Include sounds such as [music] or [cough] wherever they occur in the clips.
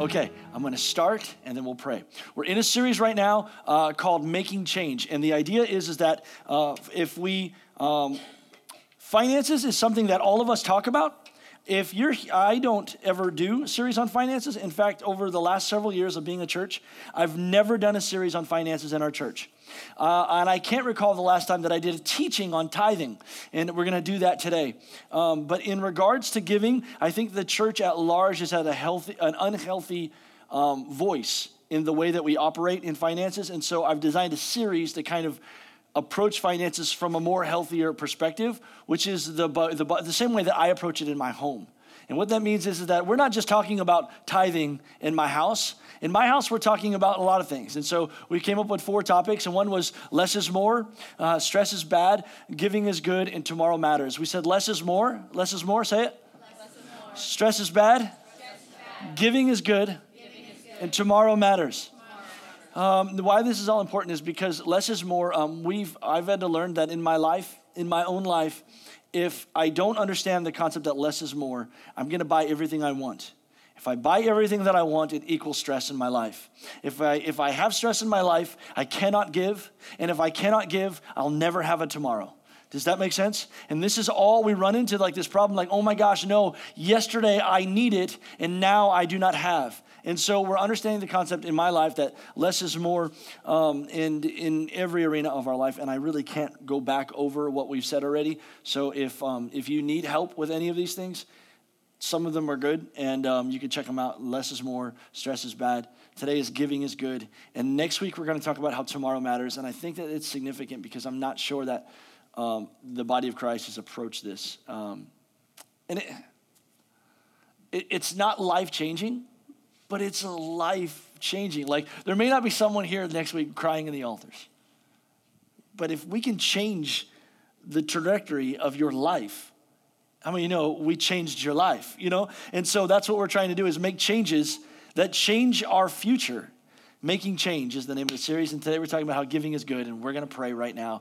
Okay, I'm going to start and then we'll pray. We're in a series right now uh, called Making Change. And the idea is, is that uh, if we, um, finances is something that all of us talk about. If you're, I don't ever do series on finances. In fact, over the last several years of being a church, I've never done a series on finances in our church. Uh, and I can't recall the last time that I did a teaching on tithing, and we're going to do that today. Um, but in regards to giving, I think the church at large has had a healthy, an unhealthy um, voice in the way that we operate in finances, and so I've designed a series to kind of approach finances from a more healthier perspective, which is the, the, the same way that I approach it in my home. And what that means is, is that we're not just talking about tithing in my house. In my house, we're talking about a lot of things. And so we came up with four topics, and one was less is more, uh, stress is bad, giving is good, and tomorrow matters. We said less is more. Less is more, say it. Stress is bad, stress is bad. Giving, is good, giving is good, and tomorrow matters. Um, why this is all important is because less is more. Um, we've I've had to learn that in my life, in my own life, if I don't understand the concept that less is more, I'm going to buy everything I want. If I buy everything that I want, it equals stress in my life. If I, if I have stress in my life, I cannot give. And if I cannot give, I'll never have a tomorrow. Does that make sense? And this is all we run into like this problem like, oh my gosh, no, yesterday I need it and now I do not have. And so we're understanding the concept in my life that less is more um, in, in every arena of our life. And I really can't go back over what we've said already. So if, um, if you need help with any of these things, some of them are good and um, you can check them out. Less is more, stress is bad. Today is giving is good. And next week we're going to talk about how tomorrow matters. And I think that it's significant because I'm not sure that um, the body of Christ has approached this. Um, and it, it, it's not life changing, but it's a life changing. Like, there may not be someone here next week crying in the altars, but if we can change the trajectory of your life, how many you know we changed your life, you know? And so that's what we're trying to do is make changes that change our future. Making Change is the name of the series. And today we're talking about how giving is good. And we're going to pray right now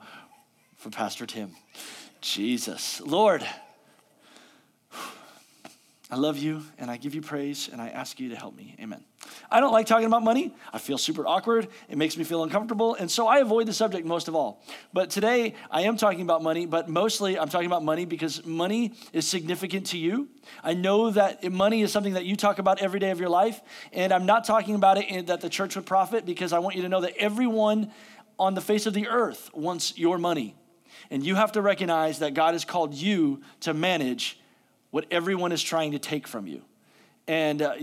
for Pastor Tim. Jesus. Lord, I love you and I give you praise and I ask you to help me. Amen. I don't like talking about money. I feel super awkward. It makes me feel uncomfortable. And so I avoid the subject most of all. But today I am talking about money, but mostly I'm talking about money because money is significant to you. I know that money is something that you talk about every day of your life. And I'm not talking about it that the church would profit because I want you to know that everyone on the face of the earth wants your money. And you have to recognize that God has called you to manage what everyone is trying to take from you. And uh,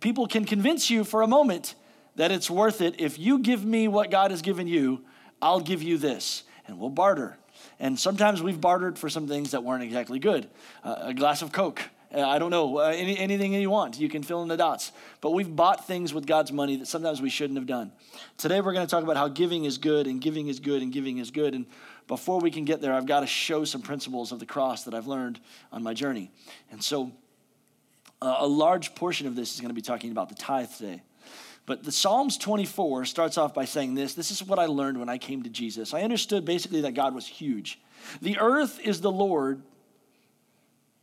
people can convince you for a moment that it's worth it. If you give me what God has given you, I'll give you this. And we'll barter. And sometimes we've bartered for some things that weren't exactly good. Uh, a glass of Coke. Uh, I don't know, uh, any, anything you want. You can fill in the dots. But we've bought things with God's money that sometimes we shouldn't have done. Today we're going to talk about how giving is good and giving is good and giving is good. And before we can get there, I've got to show some principles of the cross that I've learned on my journey. And so, uh, a large portion of this is going to be talking about the tithe today. But the Psalms 24 starts off by saying this This is what I learned when I came to Jesus. I understood basically that God was huge. The earth is the Lord,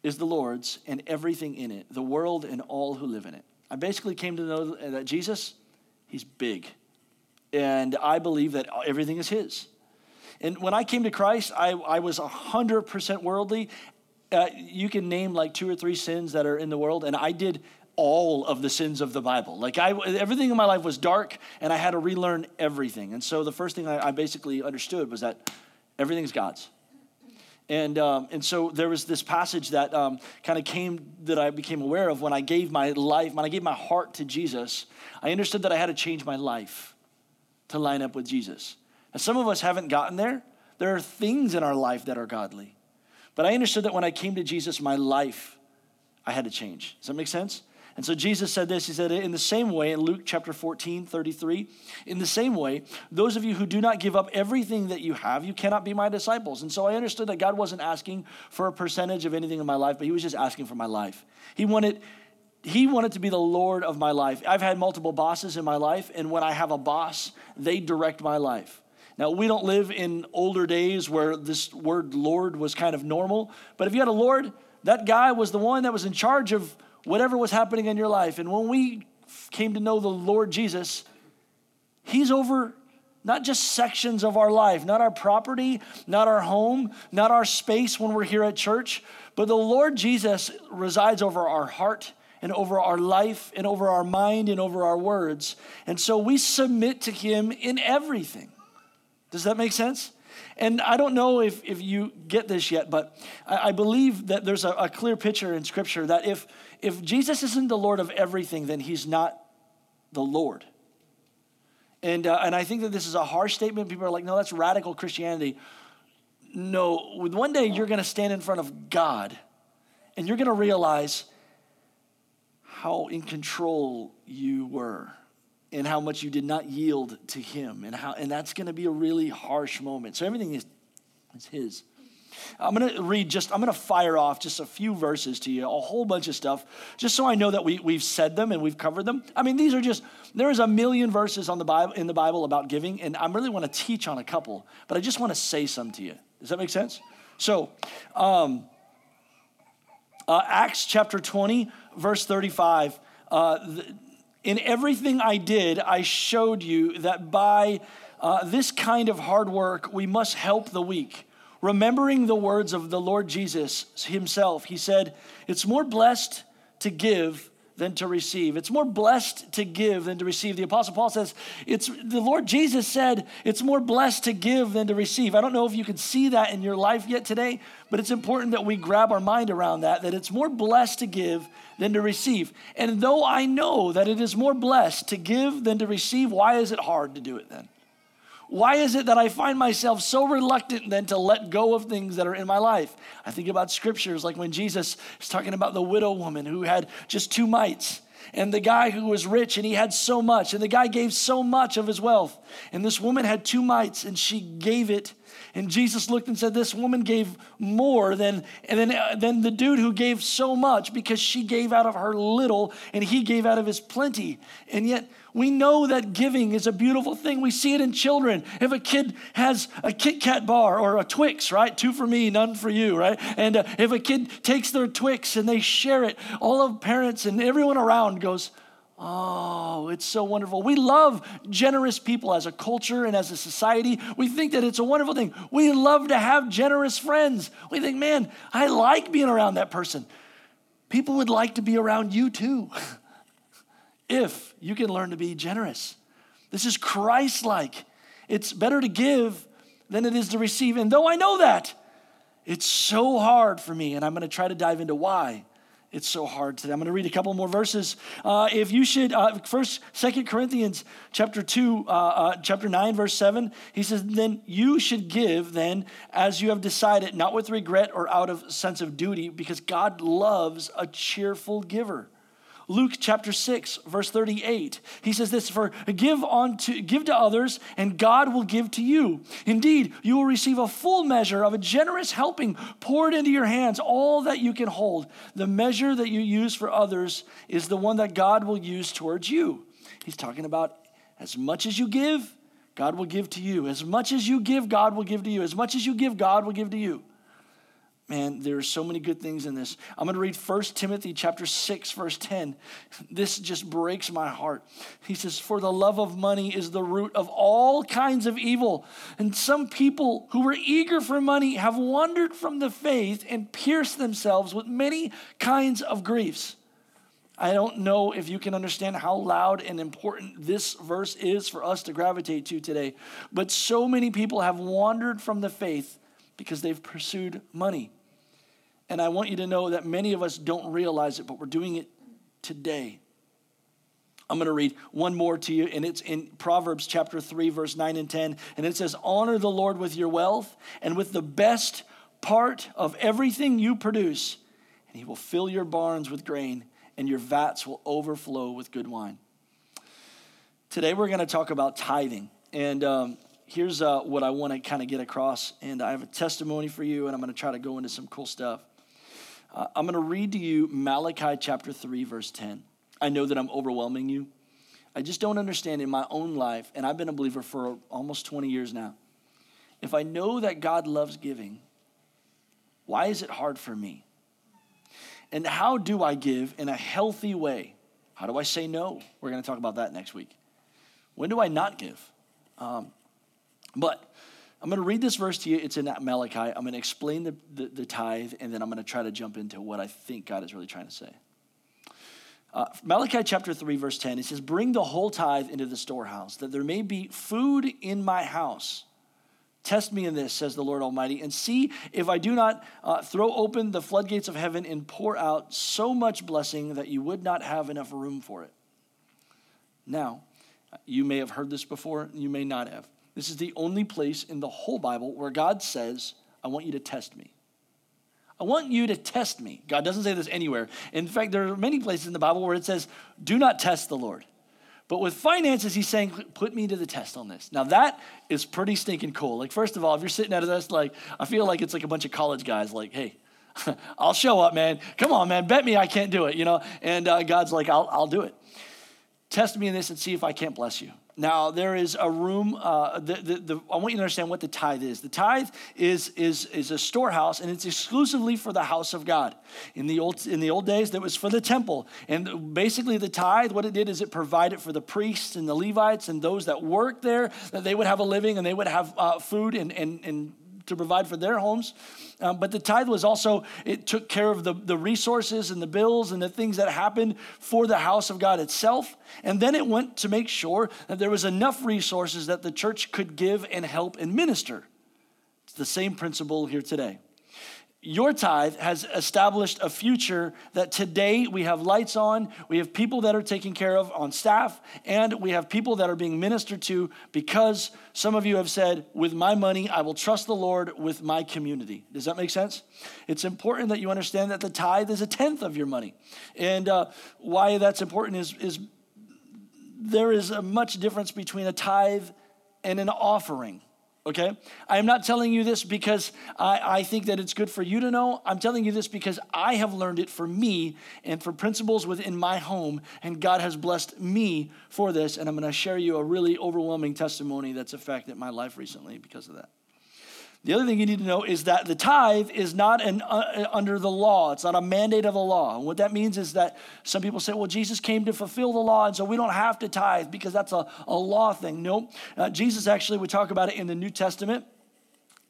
is the Lord's, and everything in it, the world and all who live in it. I basically came to know that Jesus, He's big. And I believe that everything is His. And when I came to Christ, I, I was 100% worldly. Uh, you can name like two or three sins that are in the world, and I did all of the sins of the Bible. Like I, everything in my life was dark, and I had to relearn everything. And so the first thing I, I basically understood was that everything's God's. And, um, and so there was this passage that um, kind of came that I became aware of when I gave my life, when I gave my heart to Jesus. I understood that I had to change my life to line up with Jesus. And some of us haven't gotten there. There are things in our life that are godly. But I understood that when I came to Jesus, my life, I had to change. Does that make sense? And so Jesus said this He said, In the same way, in Luke chapter 14, 33, in the same way, those of you who do not give up everything that you have, you cannot be my disciples. And so I understood that God wasn't asking for a percentage of anything in my life, but He was just asking for my life. He wanted. He wanted to be the Lord of my life. I've had multiple bosses in my life, and when I have a boss, they direct my life. Now, we don't live in older days where this word Lord was kind of normal, but if you had a Lord, that guy was the one that was in charge of whatever was happening in your life. And when we came to know the Lord Jesus, He's over not just sections of our life, not our property, not our home, not our space when we're here at church, but the Lord Jesus resides over our heart and over our life and over our mind and over our words. And so we submit to Him in everything. Does that make sense? And I don't know if, if you get this yet, but I, I believe that there's a, a clear picture in Scripture that if, if Jesus isn't the Lord of everything, then He's not the Lord. And, uh, and I think that this is a harsh statement. People are like, no, that's radical Christianity. No, one day you're going to stand in front of God and you're going to realize how in control you were and how much you did not yield to him and how and that's going to be a really harsh moment. So everything is, is his. I'm going to read just i'm going to fire off just a few verses to you a whole bunch of stuff just so i know that we, we've said them and we've covered them. I mean these are just there is a million verses on the bible in the bible about giving and i really want to teach on a couple but i just want to say some to you. Does that make sense? So um, uh, acts chapter 20 verse 35. Uh, in everything I did, I showed you that by uh, this kind of hard work, we must help the weak. Remembering the words of the Lord Jesus himself, he said, It's more blessed to give than to receive. It's more blessed to give than to receive. The apostle Paul says, it's the Lord Jesus said, it's more blessed to give than to receive. I don't know if you can see that in your life yet today, but it's important that we grab our mind around that that it's more blessed to give than to receive. And though I know that it is more blessed to give than to receive, why is it hard to do it then? Why is it that I find myself so reluctant then to let go of things that are in my life? I think about scriptures like when Jesus is talking about the widow woman who had just two mites and the guy who was rich and he had so much and the guy gave so much of his wealth and this woman had two mites and she gave it and Jesus looked and said, This woman gave more than, and then, than the dude who gave so much because she gave out of her little and he gave out of his plenty. And yet, we know that giving is a beautiful thing. We see it in children. If a kid has a Kit Kat bar or a Twix, right? Two for me, none for you, right? And uh, if a kid takes their Twix and they share it, all of parents and everyone around goes, Oh, it's so wonderful. We love generous people as a culture and as a society. We think that it's a wonderful thing. We love to have generous friends. We think, man, I like being around that person. People would like to be around you too, [laughs] if you can learn to be generous. This is Christ like. It's better to give than it is to receive. And though I know that, it's so hard for me, and I'm going to try to dive into why it's so hard today. I'm going to read a couple more verses. Uh, if you should, uh, first, Second Corinthians chapter two, uh, uh, chapter nine, verse seven, he says, "Then you should give, then as you have decided, not with regret or out of sense of duty, because God loves a cheerful giver." Luke chapter 6, verse 38. He says this for give on to give to others, and God will give to you. Indeed, you will receive a full measure of a generous helping poured into your hands, all that you can hold. The measure that you use for others is the one that God will use towards you. He's talking about as much as you give, God will give to you. As much as you give, God will give to you. As much as you give, God will give to you man there are so many good things in this. I'm going to read 1 timothy chapter 6 verse 10 this just breaks my heart. He says for the love of money is the root of all kinds of evil. And some people who were eager for money have wandered from the faith and pierced themselves with many kinds of griefs. I don't know if you can understand how loud and important this verse is for us to gravitate to today, but so many people have wandered from the faith because they've pursued money. And I want you to know that many of us don't realize it, but we're doing it today. I'm going to read one more to you, and it's in Proverbs chapter 3, verse 9 and 10. And it says, Honor the Lord with your wealth and with the best part of everything you produce, and he will fill your barns with grain, and your vats will overflow with good wine. Today, we're going to talk about tithing. And um, here's uh, what I want to kind of get across. And I have a testimony for you, and I'm going to try to go into some cool stuff. Uh, I'm going to read to you Malachi chapter 3, verse 10. I know that I'm overwhelming you. I just don't understand in my own life, and I've been a believer for almost 20 years now. If I know that God loves giving, why is it hard for me? And how do I give in a healthy way? How do I say no? We're going to talk about that next week. When do I not give? Um, but I'm going to read this verse to you. It's in that Malachi. I'm going to explain the, the, the tithe, and then I'm going to try to jump into what I think God is really trying to say. Uh, Malachi chapter 3, verse 10, it says, Bring the whole tithe into the storehouse, that there may be food in my house. Test me in this, says the Lord Almighty, and see if I do not uh, throw open the floodgates of heaven and pour out so much blessing that you would not have enough room for it. Now, you may have heard this before, you may not have. This is the only place in the whole Bible where God says, I want you to test me. I want you to test me. God doesn't say this anywhere. In fact, there are many places in the Bible where it says, do not test the Lord. But with finances, he's saying, put me to the test on this. Now, that is pretty stinking cool. Like, first of all, if you're sitting at a desk, like, I feel like it's like a bunch of college guys, like, hey, [laughs] I'll show up, man. Come on, man. Bet me I can't do it, you know? And uh, God's like, I'll, I'll do it. Test me in this and see if I can't bless you. Now, there is a room, uh, the, the, the, I want you to understand what the tithe is. The tithe is, is, is a storehouse, and it's exclusively for the house of God. In the, old, in the old days, that was for the temple. And basically, the tithe, what it did is it provided for the priests and the Levites and those that worked there, that they would have a living and they would have uh, food and, and, and to provide for their homes. Um, but the tithe was also, it took care of the, the resources and the bills and the things that happened for the house of God itself. And then it went to make sure that there was enough resources that the church could give and help and minister. It's the same principle here today your tithe has established a future that today we have lights on, we have people that are taken care of on staff, and we have people that are being ministered to because some of you have said, with my money, I will trust the Lord with my community. Does that make sense? It's important that you understand that the tithe is a tenth of your money. And uh, why that's important is, is there is a much difference between a tithe and an offering okay? I am not telling you this because I, I, think that it's good for you to know. I'm telling you this because I have learned it for me and for principles within my home, and God has blessed me for this. And I'm going to share you a really overwhelming testimony that's affected my life recently because of that. The other thing you need to know is that the tithe is not an, uh, under the law. It's not a mandate of the law. And what that means is that some people say, well, Jesus came to fulfill the law, and so we don't have to tithe because that's a, a law thing. No, uh, Jesus actually, we talk about it in the New Testament.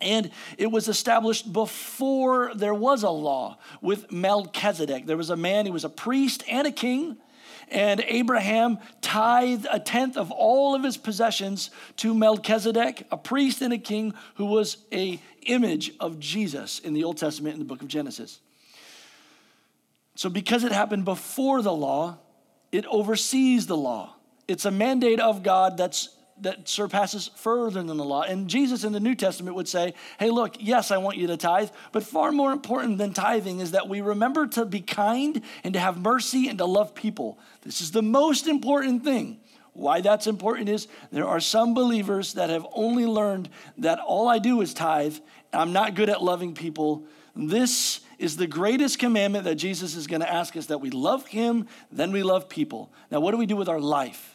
And it was established before there was a law with Melchizedek. There was a man, he was a priest and a king and Abraham tithed a tenth of all of his possessions to Melchizedek, a priest and a king who was a image of Jesus in the Old Testament in the book of Genesis. So because it happened before the law, it oversees the law. It's a mandate of God that's that surpasses further than the law. And Jesus in the New Testament would say, Hey, look, yes, I want you to tithe, but far more important than tithing is that we remember to be kind and to have mercy and to love people. This is the most important thing. Why that's important is there are some believers that have only learned that all I do is tithe, I'm not good at loving people. This is the greatest commandment that Jesus is going to ask us that we love him, then we love people. Now, what do we do with our life?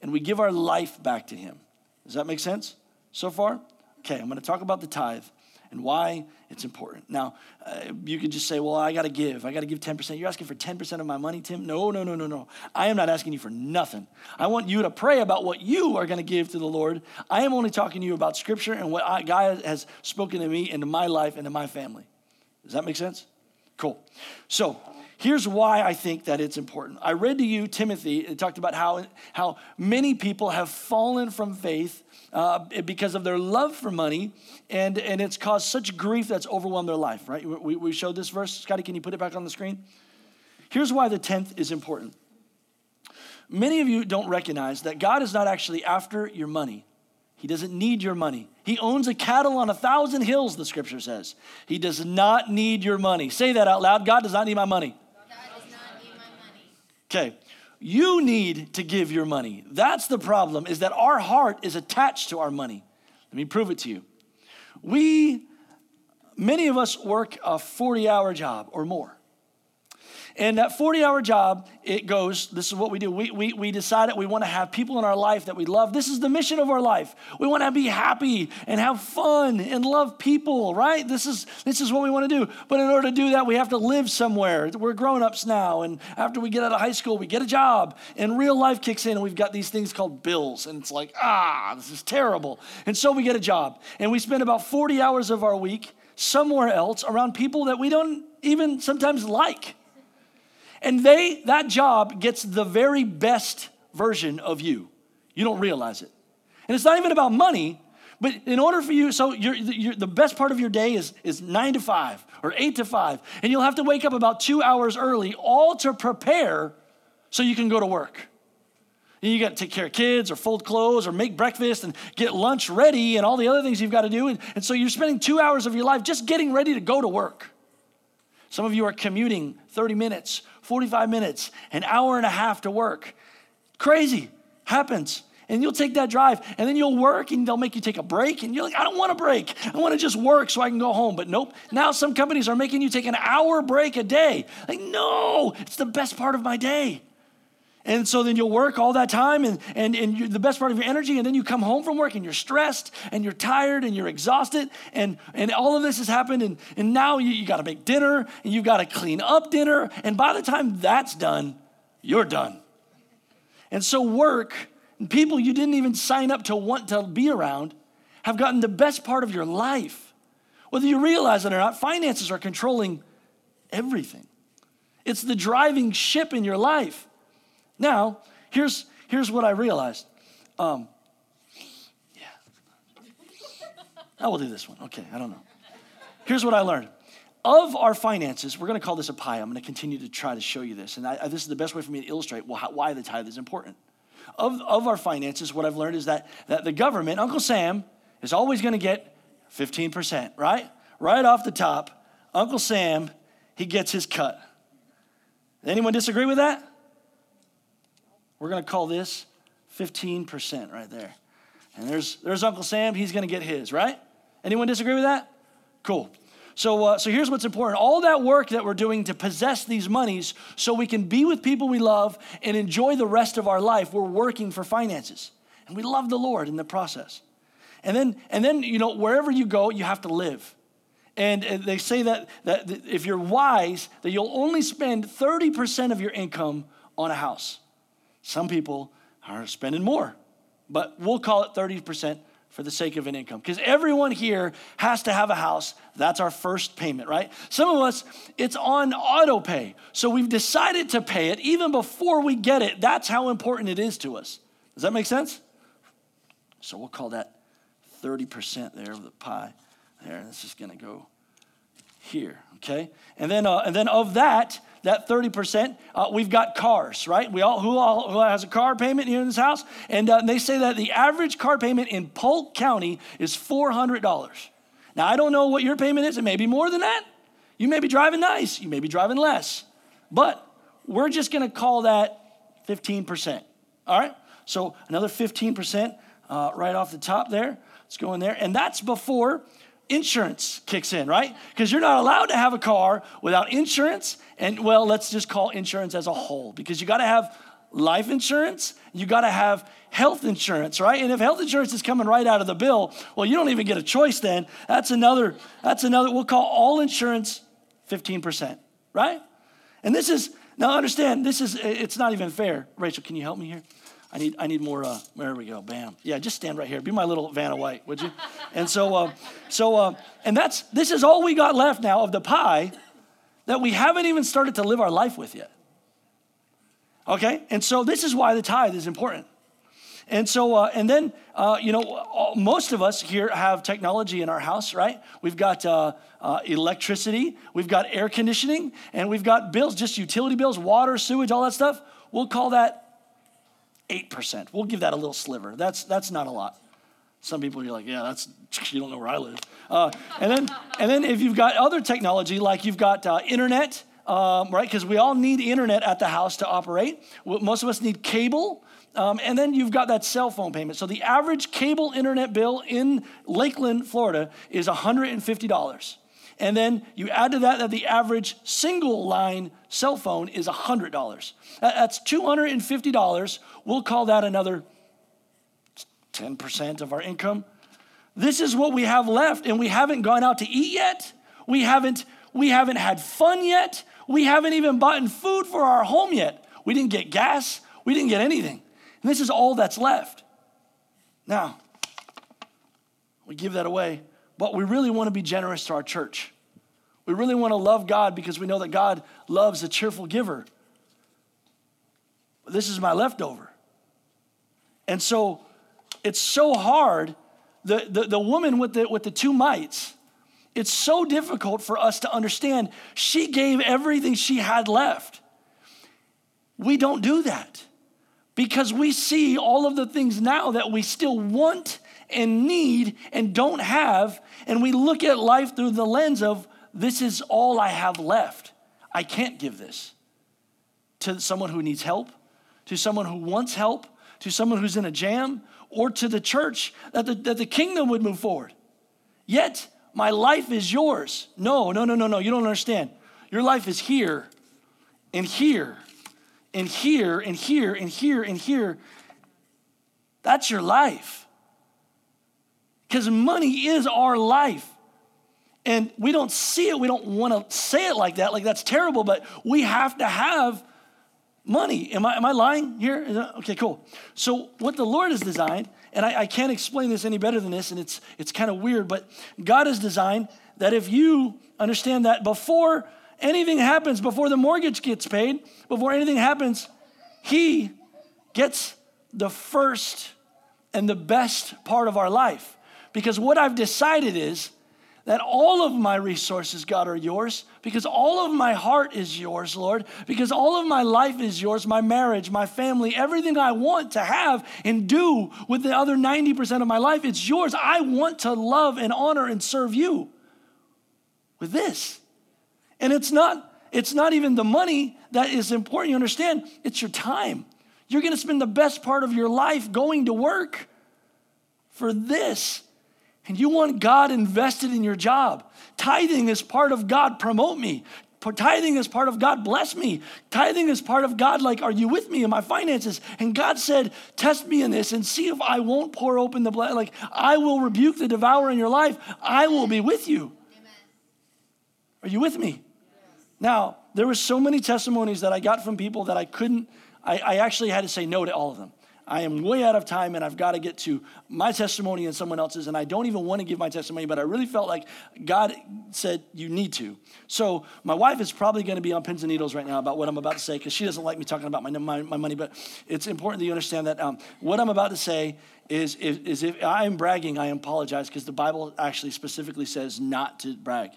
And we give our life back to Him. Does that make sense so far? Okay, I'm going to talk about the tithe and why it's important. Now, uh, you could just say, well, I got to give. I got to give 10%. You're asking for 10% of my money, Tim? No, no, no, no, no. I am not asking you for nothing. I want you to pray about what you are going to give to the Lord. I am only talking to you about Scripture and what I, God has spoken to me into my life and to my family. Does that make sense? Cool. So, Here's why I think that it's important. I read to you Timothy, it talked about how, how many people have fallen from faith uh, because of their love for money, and, and it's caused such grief that's overwhelmed their life, right? We, we showed this verse. Scotty, can you put it back on the screen? Here's why the tenth is important. Many of you don't recognize that God is not actually after your money. He doesn't need your money. He owns a cattle on a thousand hills, the scripture says. He does not need your money. Say that out loud. God does not need my money. Okay, you need to give your money. That's the problem, is that our heart is attached to our money. Let me prove it to you. We, many of us work a 40 hour job or more. And that 40 hour job, it goes, this is what we do. We, we, we decide that we want to have people in our life that we love. This is the mission of our life. We want to be happy and have fun and love people, right? This is, this is what we want to do. But in order to do that, we have to live somewhere. We're grown ups now. And after we get out of high school, we get a job and real life kicks in and we've got these things called bills. And it's like, ah, this is terrible. And so we get a job and we spend about 40 hours of our week somewhere else around people that we don't even sometimes like. And they, that job gets the very best version of you. You don't realize it. And it's not even about money, but in order for you, so you're, you're, the best part of your day is, is nine to five or eight to five, and you'll have to wake up about two hours early, all to prepare so you can go to work. And you got to take care of kids or fold clothes or make breakfast and get lunch ready and all the other things you've got to do. And, and so you're spending two hours of your life just getting ready to go to work. Some of you are commuting 30 minutes, 45 minutes, an hour and a half to work. Crazy happens. And you'll take that drive and then you'll work and they'll make you take a break. And you're like, I don't want a break. I want to just work so I can go home. But nope. Now some companies are making you take an hour break a day. Like, no, it's the best part of my day. And so then you'll work all that time and, and, and the best part of your energy, and then you come home from work and you're stressed and you're tired and you're exhausted, and, and all of this has happened, and, and now you, you gotta make dinner and you've gotta clean up dinner, and by the time that's done, you're done. And so, work, and people you didn't even sign up to want to be around, have gotten the best part of your life. Whether you realize it or not, finances are controlling everything. It's the driving ship in your life. Now, here's, here's what I realized. Um, yeah. I will do this one. Okay, I don't know. Here's what I learned. Of our finances, we're going to call this a pie. I'm going to continue to try to show you this. And I, I, this is the best way for me to illustrate why the tithe is important. Of, of our finances, what I've learned is that, that the government, Uncle Sam, is always going to get 15%, right? Right off the top, Uncle Sam, he gets his cut. Anyone disagree with that? We're going to call this 15% right there. And there's, there's Uncle Sam, he's going to get his, right? Anyone disagree with that? Cool. So, uh, so here's what's important all that work that we're doing to possess these monies so we can be with people we love and enjoy the rest of our life, we're working for finances. And we love the Lord in the process. And then, and then you know, wherever you go, you have to live. And they say that, that if you're wise, that you'll only spend 30% of your income on a house. Some people are spending more, but we'll call it 30% for the sake of an income. Because everyone here has to have a house. That's our first payment, right? Some of us, it's on auto pay. So we've decided to pay it even before we get it. That's how important it is to us. Does that make sense? So we'll call that 30% there of the pie. There, this is going to go here, okay? And then, uh, and then of that, that 30%, uh, we've got cars, right? We all who, all, who has a car payment here in this house? And uh, they say that the average car payment in Polk County is $400. Now, I don't know what your payment is. It may be more than that. You may be driving nice, you may be driving less. But we're just gonna call that 15%. All right? So another 15% uh, right off the top there. Let's go in there. And that's before insurance kicks in, right? Because you're not allowed to have a car without insurance. And well, let's just call insurance as a whole because you got to have life insurance, you got to have health insurance, right? And if health insurance is coming right out of the bill, well, you don't even get a choice then. That's another that's another we'll call all insurance 15%, right? And this is now understand, this is it's not even fair. Rachel, can you help me here? I need, I need more. Uh, we go. Bam. Yeah, just stand right here. Be my little Vanna White, would you? And so, uh, so, uh, and that's this is all we got left now of the pie that we haven't even started to live our life with yet. Okay, and so this is why the tithe is important. And so, uh, and then, uh, you know, most of us here have technology in our house, right? We've got uh, uh, electricity, we've got air conditioning, and we've got bills, just utility bills, water, sewage, all that stuff. We'll call that 8%. We'll give that a little sliver. That's, that's not a lot. Some people are like, yeah, that's, [laughs] you don't know where I live. Uh, and, then, [laughs] and then if you've got other technology, like you've got uh, internet, um, right? Because we all need internet at the house to operate. Most of us need cable. Um, and then you've got that cell phone payment. So the average cable internet bill in Lakeland, Florida is $150. And then you add to that that the average single line cell phone is $100. That's $250. We'll call that another 10% of our income. This is what we have left, and we haven't gone out to eat yet. We haven't, we haven't had fun yet. We haven't even bought food for our home yet. We didn't get gas. We didn't get anything. And this is all that's left. Now, we give that away, but we really want to be generous to our church. We really want to love God because we know that God loves a cheerful giver. This is my leftover. And so it's so hard. The, the, the woman with the, with the two mites, it's so difficult for us to understand. She gave everything she had left. We don't do that because we see all of the things now that we still want and need and don't have, and we look at life through the lens of this is all I have left. I can't give this to someone who needs help, to someone who wants help, to someone who's in a jam, or to the church that the, that the kingdom would move forward. Yet, my life is yours. No, no, no, no, no. You don't understand. Your life is here and here and here and here and here and here. That's your life. Because money is our life. And we don't see it. We don't want to say it like that, like that's terrible, but we have to have money. Am I, am I lying here? Okay, cool. So, what the Lord has designed, and I, I can't explain this any better than this, and it's, it's kind of weird, but God has designed that if you understand that before anything happens, before the mortgage gets paid, before anything happens, He gets the first and the best part of our life. Because what I've decided is that all of my resources, God, are yours, because all of my heart is yours, Lord, because all of my life is yours, my marriage, my family, everything I want to have and do with the other 90% of my life, it's yours. I want to love and honor and serve you with this. And it's not it's not even the money that is important. You understand? It's your time. You're going to spend the best part of your life going to work for this and you want God invested in your job. Tithing is part of God promote me. Tithing is part of God bless me. Tithing is part of God, like, are you with me in my finances? And God said, test me in this and see if I won't pour open the blood. Like, I will rebuke the devourer in your life. I will be with you. Amen. Are you with me? Yes. Now, there were so many testimonies that I got from people that I couldn't, I, I actually had to say no to all of them. I am way out of time and I've got to get to my testimony and someone else's. And I don't even want to give my testimony, but I really felt like God said, You need to. So my wife is probably going to be on pins and needles right now about what I'm about to say because she doesn't like me talking about my, my, my, money. But it's important that you understand that um, what I'm about to say is, is, is if I am bragging, I apologize because the Bible actually specifically says not to brag.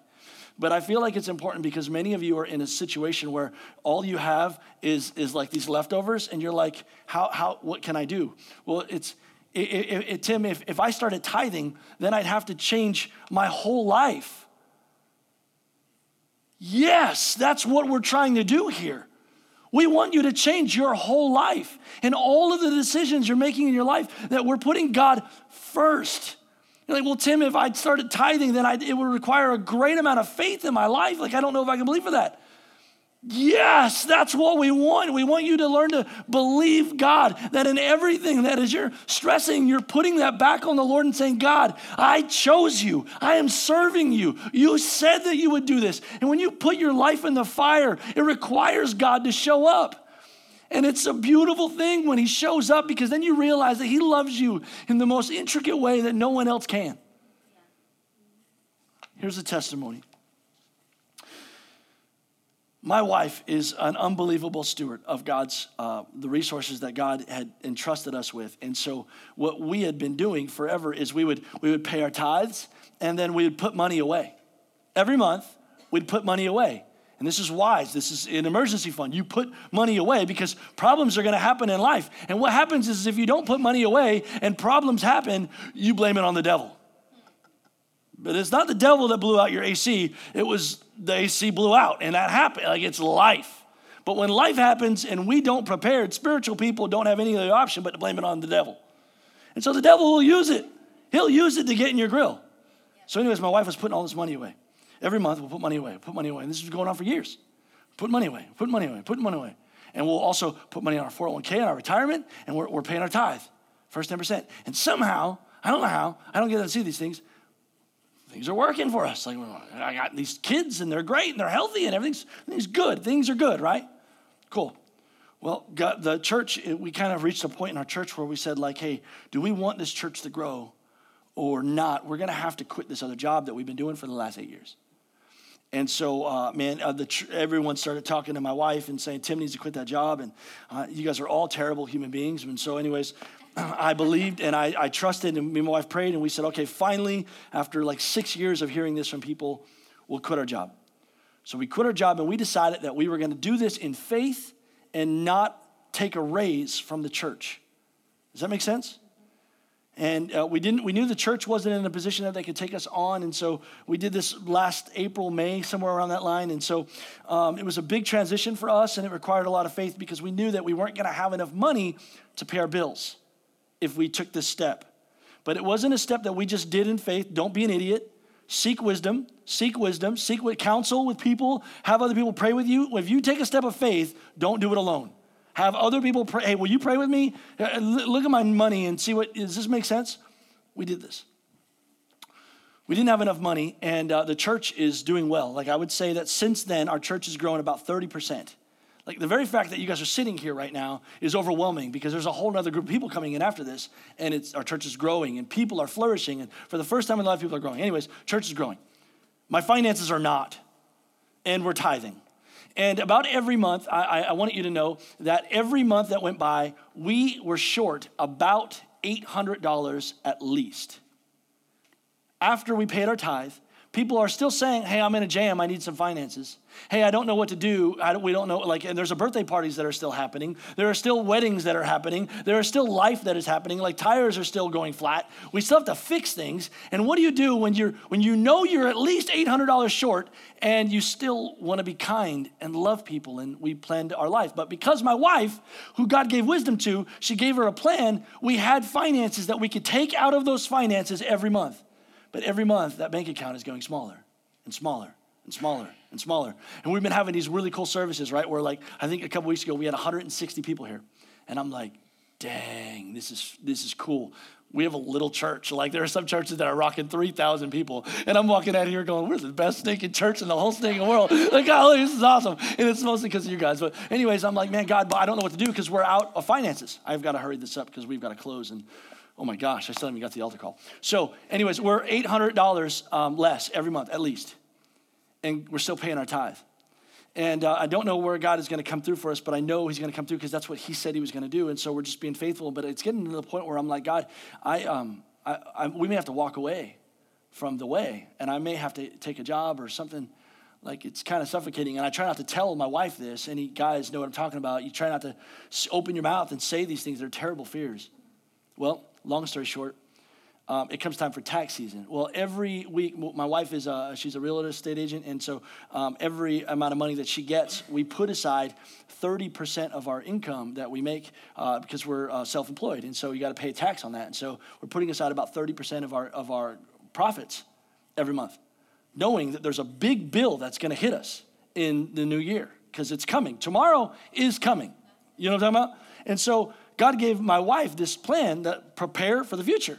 But I feel like it's important because many of you are in a situation where all you have is, is like these leftovers, and you're like, how, how, what can I do? Well, it's, it, it, it, Tim, if, if I started tithing, then I'd have to change my whole life. Yes, that's what we're trying to do here. We want you to change your whole life and all of the decisions you're making in your life that we're putting God first. You're like, well, Tim, if I started tithing, then I'd, it would require a great amount of faith in my life. Like, I don't know if I can believe for that. Yes, that's what we want. We want you to learn to believe God, that in everything that is you're stressing, you're putting that back on the Lord and saying, God, I chose you. I am serving you. You said that you would do this. And when you put your life in the fire, it requires God to show up. And it's a beautiful thing when he shows up because then you realize that he loves you in the most intricate way that no one else can. Here's a testimony. My wife is an unbelievable steward of God's, uh, the resources that God had entrusted us with. And so, what we had been doing forever is we would, we would pay our tithes and then we would put money away. Every month, we'd put money away. And this is wise. This is an emergency fund. You put money away because problems are going to happen in life. And what happens is if you don't put money away and problems happen, you blame it on the devil. But it's not the devil that blew out your AC, it was the AC blew out, and that happened. Like it's life. But when life happens and we don't prepare, spiritual people don't have any other option but to blame it on the devil. And so the devil will use it. He'll use it to get in your grill. So, anyways, my wife was putting all this money away. Every month, we'll put money away, put money away. And this was going on for years. Put money away, put money away, put money away. And we'll also put money on our 401k and our retirement, and we're, we're paying our tithe, first 10%. And somehow, I don't know how, I don't get to see these things, things are working for us. Like, I got these kids, and they're great, and they're healthy, and everything's, everything's good. Things are good, right? Cool. Well, the church, we kind of reached a point in our church where we said, like, hey, do we want this church to grow or not? We're going to have to quit this other job that we've been doing for the last eight years. And so, uh, man, uh, the, everyone started talking to my wife and saying, Tim needs to quit that job. And uh, you guys are all terrible human beings. And so, anyways, [clears throat] I believed and I, I, trusted, and me and my wife prayed, and we said, okay, finally, after like six years of hearing this from people, we'll quit our job. So we quit our job and we decided that we were going to do this in faith and not take a raise from the church. Does that make sense? And uh, we didn't. We knew the church wasn't in a position that they could take us on, and so we did this last April, May, somewhere around that line. And so um, it was a big transition for us, and it required a lot of faith because we knew that we weren't going to have enough money to pay our bills if we took this step. But it wasn't a step that we just did in faith. Don't be an idiot. Seek wisdom. Seek wisdom. Seek counsel with people. Have other people pray with you. If you take a step of faith, don't do it alone. Have other people pray. Hey, will you pray with me? Uh, look at my money and see what, does this make sense? We did this. We didn't have enough money, and uh, the church is doing well. Like I would say that since then, our church has grown about 30%. Like the very fact that you guys are sitting here right now is overwhelming because there's a whole other group of people coming in after this, and it's, our church is growing, and people are flourishing. And for the first time in life, people are growing. Anyways, church is growing. My finances are not, and we're tithing. And about every month, I, I want you to know that every month that went by, we were short about $800 at least. After we paid our tithe, people are still saying, Hey, I'm in a jam, I need some finances. Hey, I don't know what to do. Don't, we don't know. Like, and there's a birthday parties that are still happening. There are still weddings that are happening. There is still life that is happening. Like tires are still going flat. We still have to fix things. And what do you do when you're when you know you're at least $800 short and you still want to be kind and love people? And we planned our life. But because my wife, who God gave wisdom to, she gave her a plan. We had finances that we could take out of those finances every month. But every month, that bank account is going smaller and smaller and smaller and smaller. And we've been having these really cool services, right? Where, like, I think a couple weeks ago, we had 160 people here. And I'm like, dang, this is, this is cool. We have a little church. Like, there are some churches that are rocking 3,000 people. And I'm walking out here going, we're the best stinking church in the whole stinking world. [laughs] Like, golly, this is awesome. And it's mostly because of you guys. But, anyways, I'm like, man, God, I don't know what to do because we're out of finances. I've got to hurry this up because we've got to close. And Oh my gosh, I still haven't got the altar call. So, anyways, we're $800 um, less every month, at least. And we're still paying our tithe. And uh, I don't know where God is going to come through for us, but I know He's going to come through because that's what He said He was going to do. And so we're just being faithful. But it's getting to the point where I'm like, God, I, um, I, I, we may have to walk away from the way, and I may have to take a job or something. Like it's kind of suffocating. And I try not to tell my wife this. Any guys know what I'm talking about. You try not to open your mouth and say these things. They're terrible fears. Well, long story short, um, it comes time for tax season. Well, every week, my wife is a, she's a real estate agent, and so um, every amount of money that she gets, we put aside 30% of our income that we make uh, because we're uh, self-employed, and so you got to pay tax on that. And so we're putting aside about 30% of our of our profits every month, knowing that there's a big bill that's going to hit us in the new year because it's coming. Tomorrow is coming. You know what I'm talking about? And so God gave my wife this plan that prepare for the future.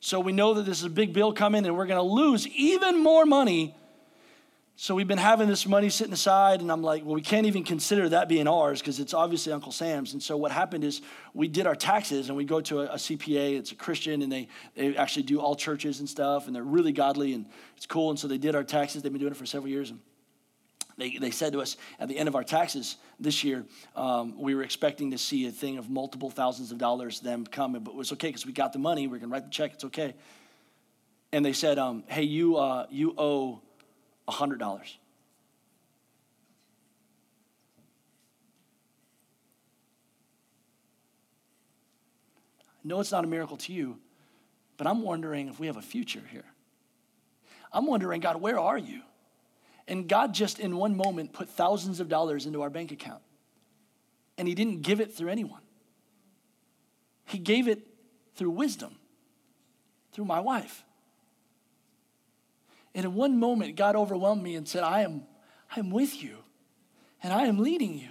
So we know that this is a big bill coming and we're going to lose even more money. So we've been having this money sitting aside, and I'm like, well, we can't even consider that being ours because it's obviously Uncle Sam's. And so what happened is we did our taxes and we go to a, a CPA, it's a Christian, and they, they actually do all churches and stuff, and they're really godly and it's cool. And so they did our taxes. They've been doing it for several years. And they, they said to us at the end of our taxes this year, um, we were expecting to see a thing of multiple thousands of dollars them coming, but it was okay because we got the money. We can write the check. It's okay. And they said, um, hey, you, uh, you owe $100. No, it's not a miracle to you, but I'm wondering if we have a future here. I'm wondering, God, where are you? And God just in one moment put thousands of dollars into our bank account. And He didn't give it through anyone, He gave it through wisdom, through my wife. And in one moment, God overwhelmed me and said, I am, I am with you, and I am leading you.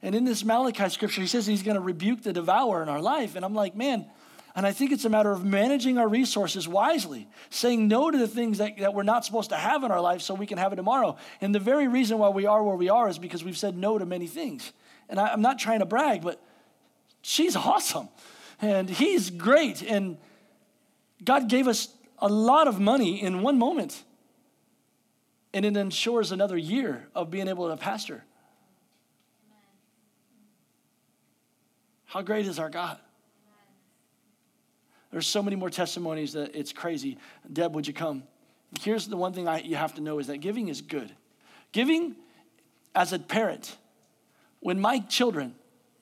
And in this Malachi scripture, he says he's going to rebuke the devourer in our life. And I'm like, man, and I think it's a matter of managing our resources wisely, saying no to the things that, that we're not supposed to have in our life so we can have it tomorrow. And the very reason why we are where we are is because we've said no to many things. And I, I'm not trying to brag, but she's [laughs] awesome. And he's great. And God gave us a lot of money in one moment. And it ensures another year of being able to pastor. How great is our God? There's so many more testimonies that it's crazy. Deb, would you come? Here's the one thing I, you have to know is that giving is good. Giving as a parent, when my children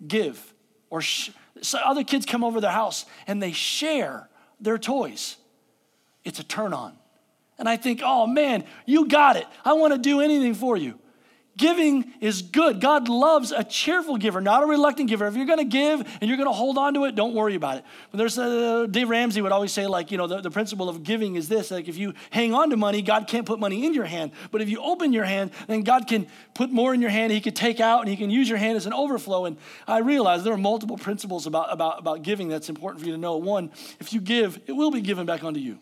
give or sh- so other kids come over their house and they share their toys, it's a turn on. And I think, oh man, you got it. I want to do anything for you. Giving is good. God loves a cheerful giver, not a reluctant giver. If you're going to give and you're going to hold on to it, don't worry about it. But there's a, Dave Ramsey would always say, like, you know, the, the principle of giving is this: like, if you hang on to money, God can't put money in your hand. But if you open your hand, then God can put more in your hand. He can take out and He can use your hand as an overflow. And I realize there are multiple principles about about about giving that's important for you to know. One, if you give, it will be given back unto you.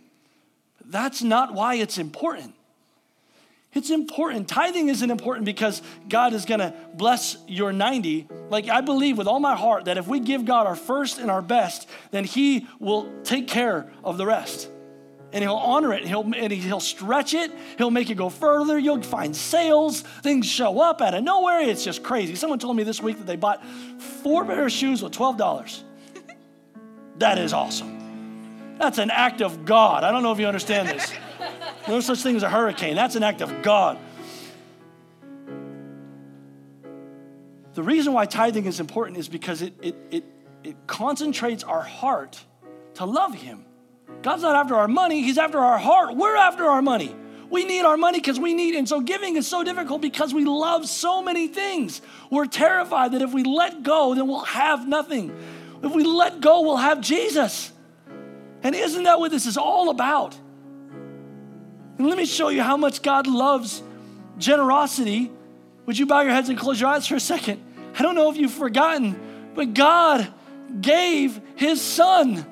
That's not why it's important. It's important. Tithing isn't important because God is going to bless your 90. Like, I believe with all my heart that if we give God our first and our best, then He will take care of the rest. And He'll honor it. He'll, and He'll stretch it. He'll make it go further. You'll find sales. Things show up out of nowhere. It's just crazy. Someone told me this week that they bought four pair of shoes with $12. That is awesome. That's an act of God. I don't know if you understand this. [laughs] No such thing as a hurricane. That's an act of God. The reason why tithing is important is because it, it, it, it concentrates our heart to love Him. God's not after our money, He's after our heart. We're after our money. We need our money because we need, it. and so giving is so difficult because we love so many things. We're terrified that if we let go, then we'll have nothing. If we let go, we'll have Jesus. And isn't that what this is all about? And let me show you how much God loves generosity. Would you bow your heads and close your eyes for a second? I don't know if you've forgotten, but God gave his son.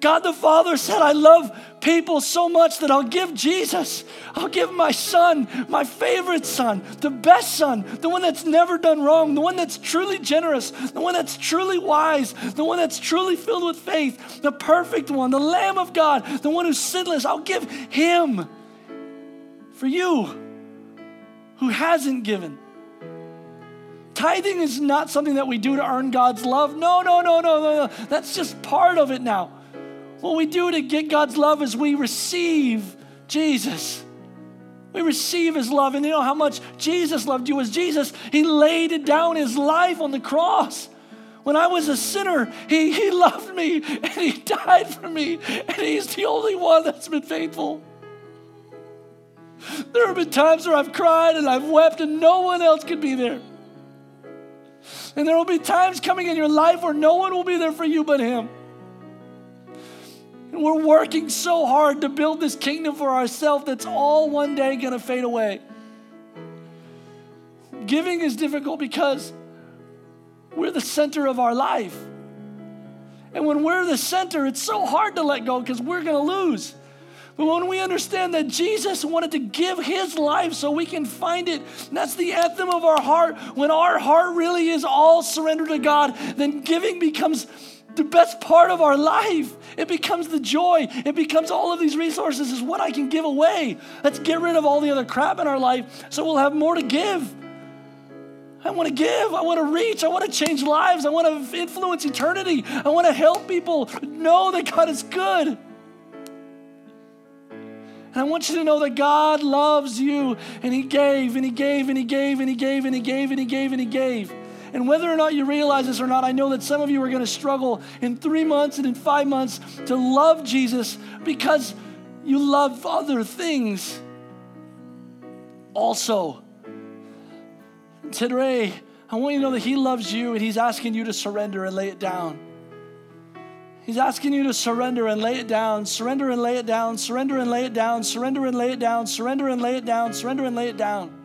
God the Father said, I love people so much that I'll give Jesus. I'll give my son, my favorite son, the best son, the one that's never done wrong, the one that's truly generous, the one that's truly wise, the one that's truly filled with faith, the perfect one, the Lamb of God, the one who's sinless. I'll give him for you who hasn't given. Tithing is not something that we do to earn God's love. No, no, no, no, no, no. That's just part of it now. What we do to get God's love is we receive Jesus. We receive his love. And you know how much Jesus loved you as Jesus, he laid down his life on the cross. When I was a sinner, he, he loved me and he died for me. And he's the only one that's been faithful. There have been times where I've cried and I've wept and no one else could be there. And there will be times coming in your life where no one will be there for you but him. And we're working so hard to build this kingdom for ourselves that's all one day going to fade away. Giving is difficult because we're the center of our life. And when we're the center, it's so hard to let go because we're going to lose. But when we understand that Jesus wanted to give his life so we can find it, that's the anthem of our heart. When our heart really is all surrendered to God, then giving becomes the best part of our life. It becomes the joy. It becomes all of these resources is what I can give away. Let's get rid of all the other crap in our life so we'll have more to give. I want to give. I want to reach. I want to change lives. I want to influence eternity. I want to help people know that God is good. And I want you to know that God loves you and He gave and He gave and He gave and He gave and He gave and He gave and He gave. And whether or not you realize this or not, I know that some of you are going to struggle in three months and in five months to love Jesus because you love other things. Also, today, I want you to know that He loves you and He's asking you to surrender and lay it down. He's asking you to surrender and lay it down, surrender and lay it down, surrender and lay it down, surrender and lay it down, surrender and lay it down, surrender and lay it down.